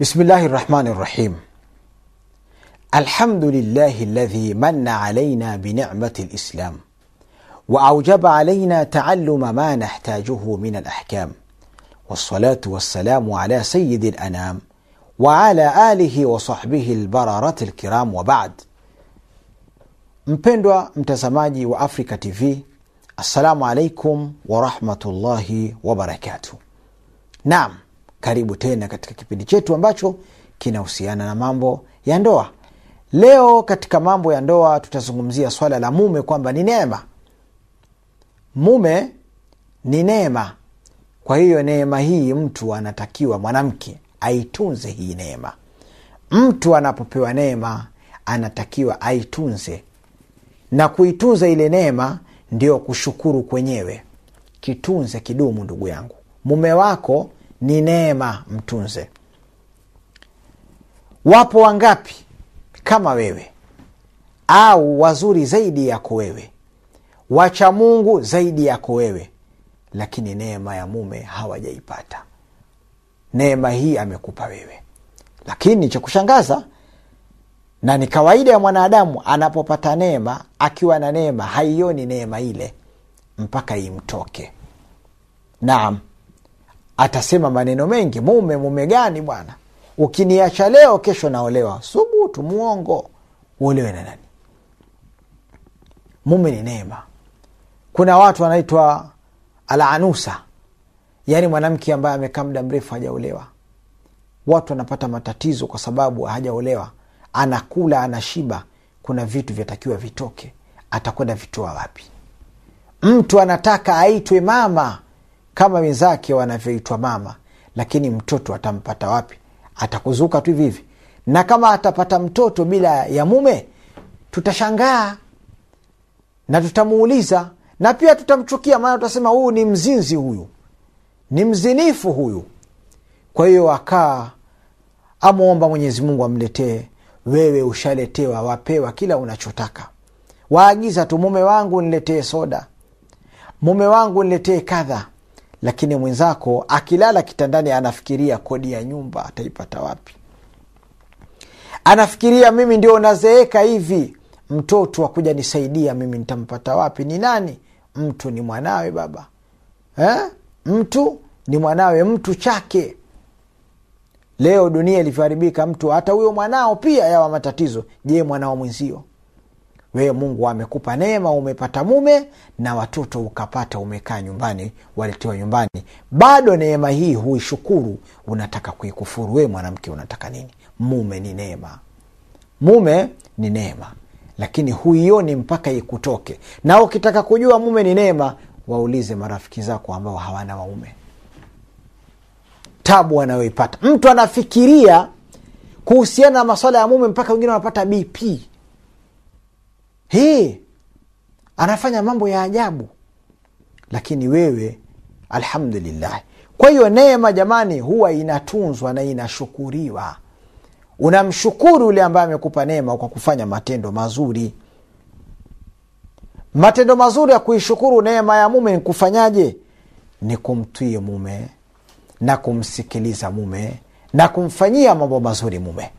بسم الله الرحمن الرحيم الحمد لله الذي من علينا بنعمة الإسلام وأوجب علينا تعلم ما نحتاجه من الأحكام والصلاة والسلام على سيد الأنام وعلى آله وصحبه البررة الكرام وبعد mpendwa mtazamaji wa africa tv assalamu alaikum warahmatullahi wabarakatuh naam. Karibu tena katika kipindi chetu ambacho kinahusiana na mambo ya ndoa. Leo katika mambo ya ndoa tutazungumzia swala la mume kwamba ni neema. Mume ni neema. Kwa hiyo neema hii mtu anatakiwa mwanamke aitunze hii neema. Mtu anapopewa neema anatakiwa aitunze. Na kuitunza ile neema ndio kushukuru kwenyewe. Kitunze kidumu ndugu yangu. Mume wako ni neema mtunze. Wapo wangapi kama wewe? Au wazuri zaidi yako wewe? Wacha mungu zaidi yako wewe? Lakini neema ya mume hawajaipata. Neema hii amekupa wewe. Lakini cha kushangaza na ni kawaida ya mwanadamu anapopata neema akiwa na neema haioni neema ile mpaka imtoke. Naam atasema maneno mengi. Mume mume gani bwana? Ukiniacha leo kesho naolewa. Subutu muongo. Uolewe na nani? Mume ni neema. Kuna watu wanaitwa alanusa. Yaani mwanamke ambaye amekaa muda mrefu hajaolewa. Watu wanapata matatizo kwa sababu hajaolewa. Anakula anashiba. Kuna vitu vyatakiwa vitoke. Atakwenda vitoa wapi? Mtu anataka aitwe mama kama wenzake wanavyoitwa mama lakini mtoto atampata wapi? Atakuzuka tu hivihivi na kama atapata mtoto bila ya mume tutashangaa na tutamuuliza na pia tutamchukia maana tutasema huyu ni mzinzi huyu ni mzinifu huyu. Kwa hiyo akaa amwomba mwenyezi mungu amletee wewe ushaletewa wapewa kila unachotaka. Waagiza tu mume wangu niletee soda. Mume wangu niletee kadha lakini mwenzako akilala kitandani anafikiria kodi ya nyumba ataipata wapi? Anafikiria mimi ndio nazeeka hivi. Mtoto akuja nisaidia mimi nitampata wapi? Ni nani? Mtu ni mwanawe baba. Eh? mtu ni mwanawe mtu chake. Leo dunia ilivyoharibika mtu hata huyo mwanao pia yawa matatizo. Je mwanao mwenzio wewe mungu amekupa neema umepata mume na watoto ukapata umekaa nyumbani waletewa nyumbani. Bado neema hii huishukuru unataka kuikufuru. Wewe mwanamke unataka nini? Mume ni neema. Mume ni neema. Lakini huioni mpaka ikutoke. Na ukitaka kujua mume ni neema waulize marafiki zako ambao hawana waume. Tabu anayoipata mtu anafikiria kuhusiana na maswala ya mume mpaka wengine wanapata bp hii anafanya mambo ya ajabu. Lakini wewe alhamdulillah. Kwa hiyo neema jamani huwa inatunzwa na inashukuriwa. Unamshukuru yule ambaye amekupa neema kwa kufanya matendo mazuri. Matendo mazuri ya kuishukuru neema ya mume ni kufanyaje? Ni kumtwie mume na kumsikiliza mume na kumfanyia mambo mazuri mume.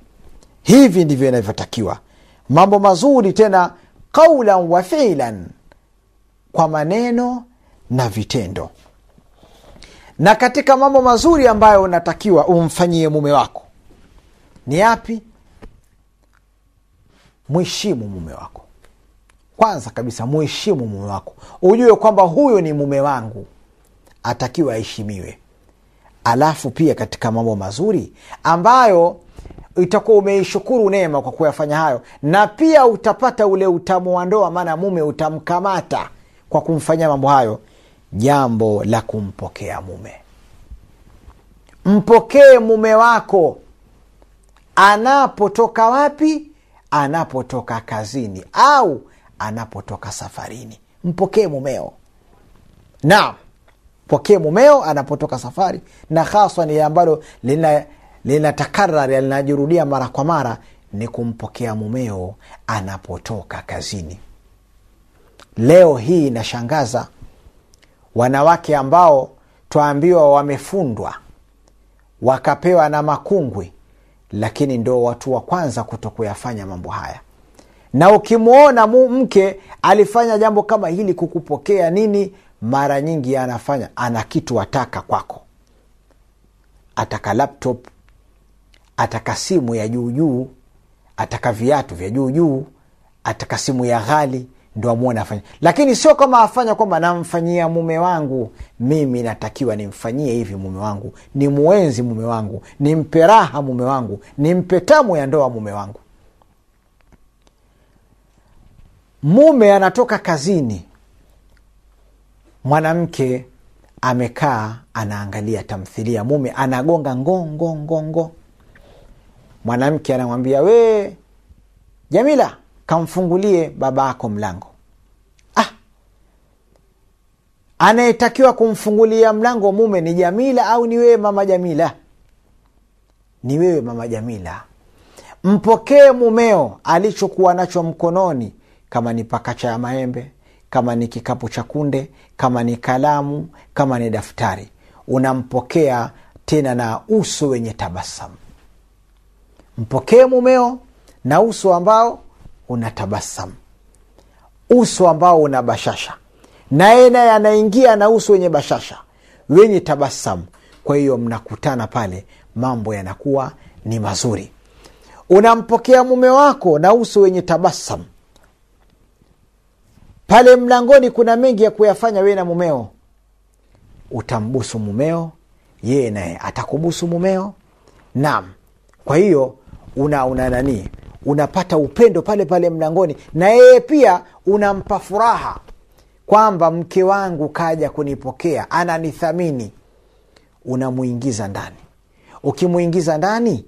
Hivi ndivyo inavyotakiwa. Mambo mazuri tena qaulan wa filan kwa maneno na vitendo. Na katika mambo mazuri ambayo unatakiwa umfanyie mume wako ni yapi? Mheshimu mume wako. Kwanza kabisa muheshimu mume wako. Ujue kwamba huyo ni mume wangu atakiwa aheshimiwe. Alafu pia katika mambo mazuri ambayo itakuwa umeishukuru neema kwa kuyafanya hayo. Na pia utapata ule utamu wa ndoa maana mume utamkamata kwa kumfanyia mambo hayo. Jambo la kumpokea mume. Mpokee mume wako. Anapotoka wapi? Anapotoka kazini au anapotoka safarini. Mpokee mumeo. Naam pokee mumeo anapotoka safari. Na haswa ni ambalo lina linatakarari linajirudia mara kwa mara ni kumpokea mumeo anapotoka kazini. Leo hii inashangaza wanawake ambao twaambiwa wamefundwa wakapewa na makungwi lakini ndo watu wa kwanza kuto kuyafanya mambo haya. Na ukimwona mke alifanya jambo kama hili kukupokea nini mara nyingi anafanya ana kitu ataka kwako. Ataka laptop ataka simu ya juujuu ataka viatu vya juujuu ataka simu ya ghali ndo amwone afanya lakini sio kama afanya kwamba namfanyia mume wangu. Mimi natakiwa nimfanyie hivi mume wangu. Ni mwenzi mume wangu. Nimpe raha mume wangu. Nimpe tamu ya ndoa mume wangu. Mume anatoka kazini. Mwanamke amekaa anaangalia tamthilia. Mume anagonga ngongongongo mwanamke anamwambia we jamila kamfungulie baba ako mlango. Ah! Anayetakiwa kumfungulia mlango mume ni jamila au ni wewe mama jamila? Ni wewe mama jamila. Mpokee mumeo alichokuwa nacho mkononi kama ni pakacha ya maembe kama ni kikapu cha kunde kama ni kalamu kama ni daftari. Unampokea tena na uso wenye tabasamu mpokee mumeo na uso ambao una tabasamu uso ambao una bashasha. Naye naye anaingia na uso wenye bashasha. Wenye tabasamu. Kwa hiyo mnakutana pale mambo yanakuwa ni mazuri. Unampokea mume wako na uso wenye tabasamu. Pale mlangoni kuna mengi ya kuyafanya wee na mumeo. Utambusu mumeo yeye naye atakubusu mumeo. Naam. Kwa hiyo una una nani unapata upendo pale pale mlangoni na yeye pia unampa furaha kwamba mke wangu kaja kunipokea ananithamini. Unamwingiza ndani. Ukimwingiza ndani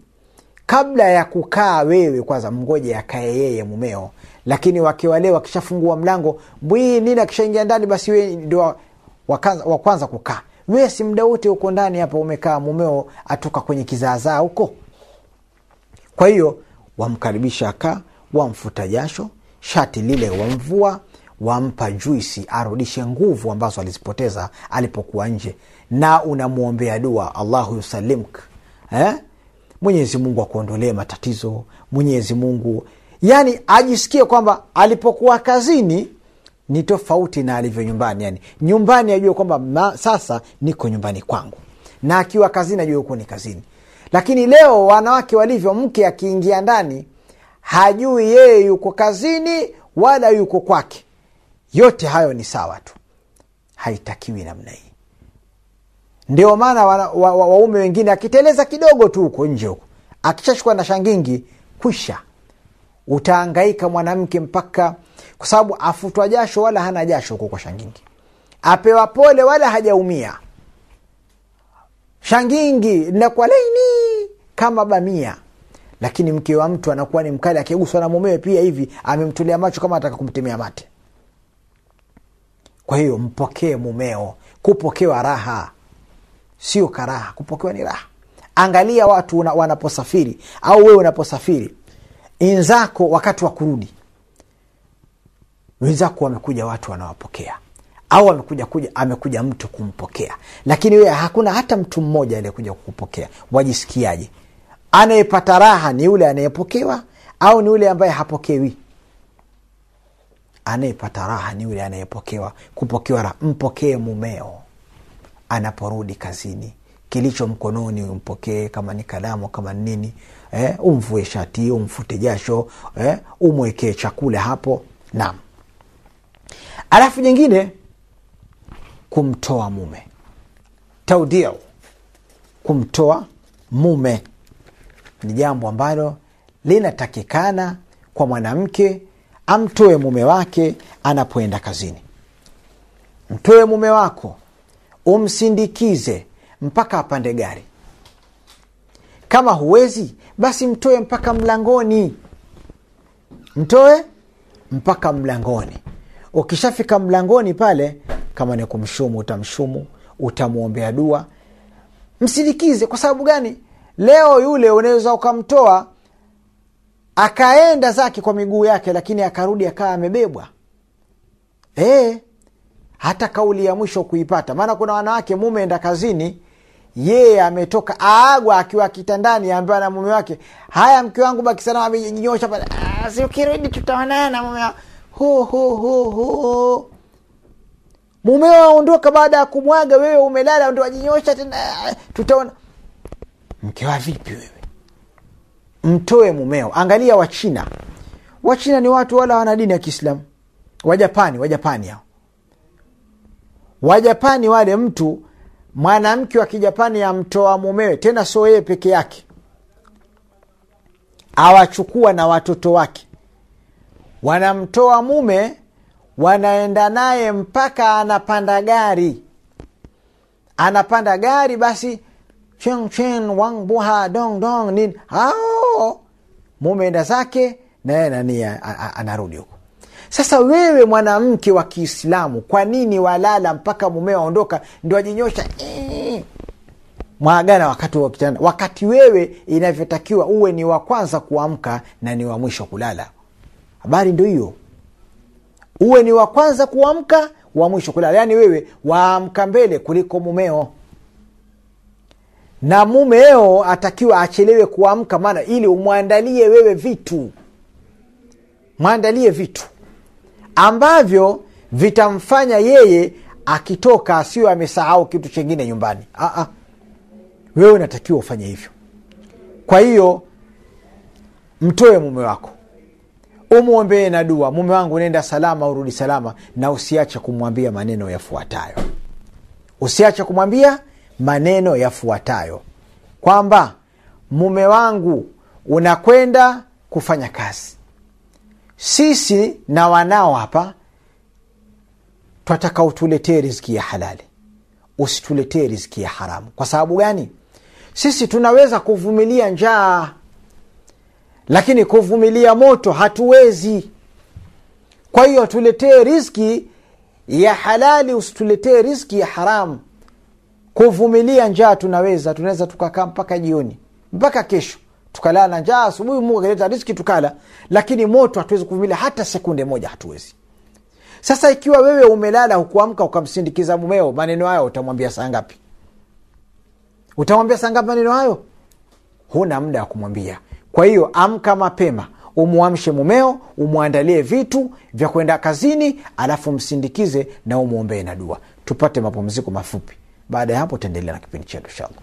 kabla ya kukaa wewe kwanza mgoje akae yeye mumeo lakini wakiwale wakishafungua mlango bwii nini akishaingia ndani basi wee ndio wa kwanza kukaa. Wee si mda wote huko ndani hapa umekaa mumeo atoka kwenye kizaazaa huko kwa hiyo wamkaribisha akaa wamfuta jasho shati lile wamvua wampa juisi arudishe nguvu ambazo alizipoteza alipokuwa nje. Na unamwombea dua allahu yusalimk eh? mwenyezi mungu akuondolee matatizo mwenyezi mungu yaani ajisikie kwamba alipokuwa kazini ni tofauti na alivyo nyumbani yani nyumbani ajue kwamba sasa niko nyumbani kwangu. Na akiwa kazini ajue huko ni kazini lakini leo wanawake walivyo mke akiingia ndani hajui yeye yuko kazini wala yuko kwake. Yote hayo ni sawa tu. Haitakiwi namna hii. Ndio maana waume wa, wa, wengine akiteleza kidogo tu huko nje huko. Akishashukwa na shangingi kwisha. Utaangaika mwanamke mpaka kwa sababu afutwa jasho wala hana jasho huko kwa shangingi. Apewa pole wala hajaumia shangingi linakuwa laini kama bamia. Lakini mke wa mtu anakuwa ni mkali akiguswa na mumewe pia hivi amemtolea macho kama ataka kumtemea mate. Kwa hiyo mpokee mumeo kupokewa raha. Sio karaha kupokewa ni raha. Angalia watu una, wanaposafiri au wewe unaposafiri. Inzako wakati wa kurudi wenzako wamekuja watu wanawapokea au amekuja kuja amekuja mtu kumpokea. Lakini wewe hakuna hata mtu mmoja aliyekuja kukupokea. Wajisikiaje? Anayepata raha ni yule anayepokewa au ni yule ambaye hapokewi? Anayepata raha ni yule anayepokewa. Kupokewa raha mpokee mumeo anaporudi kazini. Kilicho mkononi umpokee kama ni kalamu kama nini eh, umvue shati umfute jasho eh, umwekee chakula hapo. Naam. Alafu nyingine kumtoa mume. Taudio kumtoa mume ni jambo ambalo linatakikana kwa mwanamke amtoe mume wake anapoenda kazini. Mtoe mume wako umsindikize mpaka apande gari. Kama huwezi basi mtoe mpaka mlangoni. Mtoe mpaka mlangoni. Ukishafika mlangoni pale kama ni kumshumu utamshumu utamwombea dua. Msindikize kwa sababu gani? Leo yule unaweza ukamtoa akaenda zake kwa miguu yake lakini akarudi akawa amebebwa. E, hata kauli ya mwisho kuipata. Maana kuna wanawake mume enda kazini yeye ametoka aagwa akiwa kitandani ambaye na mume wake. Haya mke wangu baki salama pale. "Ah, ukirudi tutaonana mume wangu." hu hu hu hu mumeo aondoka baada ya kumwaga wewe umelala ndo wajinyosha tena. "Ah, tutaona mkewa vipi wewe? Mtoe mumeo. Angalia wachina. Wachina ni watu wala wana dini ya kiislamu. Wajapani wajapani hao. Wajapani wale mtu mwanamke wa kijapani amtoa mumewe tena so yeye peke yake. Awachukua na watoto wake. Wanamtoa mume wanaenda naye mpaka anapanda gari. Anapanda gari basi chen chen wang dong dong nini. Hao! Mume zake naye nani anarudi huko. Sasa wewe mwanamke wa kiislamu kwa nini walala mpaka mumeo aondoka? Ndo ajinyosha "Eh." mwagana wakati wa wakati wewe inavyotakiwa uwe ni wa kwanza kuamka na ni wa mwisho kulala. Habari ndo hiyo uwe ni wa kwanza kuamka wa mwisho kulala. Yaani wewe waamka mbele kuliko mumeo. Na mumeo atakiwa achelewe kuamka maana ili umwandalie wewe vitu. Mwandalie vitu. Ambavyo vitamfanya yeye akitoka asiwe amesahau kitu chengine nyumbani. Aa, wewe unatakiwa ufanye hivyo. Kwa hiyo mtoe mume wako umwombee na dua. Mume wangu nenda salama urudi salama na usiache kumwambia maneno yafuatayo. Usiache kumwambia maneno yafuatayo. Kwamba mume wangu unakwenda kufanya kazi. Sisi na wanao hapa twataka utuletee riziki ya halali. Usituletee riziki ya haramu. Kwa sababu gani? Sisi tunaweza kuvumilia njaa lakini kuvumilia moto hatuwezi. Kwa hiyo tuletee riski ya halali usituletee riski ya haramu kuvumilia njaa tunaweza tunaweza tukakaa mpaka jioni mpaka kesho tukalala njaa asubuhi mungu akaleta riski tukala. Lakini moto hatuwezi kuvumilia hata sekunde moja hatuwezi. Sasa ikiwa wewe umelala hukuamka ukamsindikiza mumeo maneno hayo utamwambia saa ngapi? Utamwambia saa ngapi maneno hayo? Huna muda wa kumwambia kwa hiyo amka mapema umwamshe mumeo umwandalie vitu vya kwenda kazini alafu msindikize na umwombee na dua. Tupate mapumziko mafupi. Baada ya hapo taendelea na kipindi chetu inshallah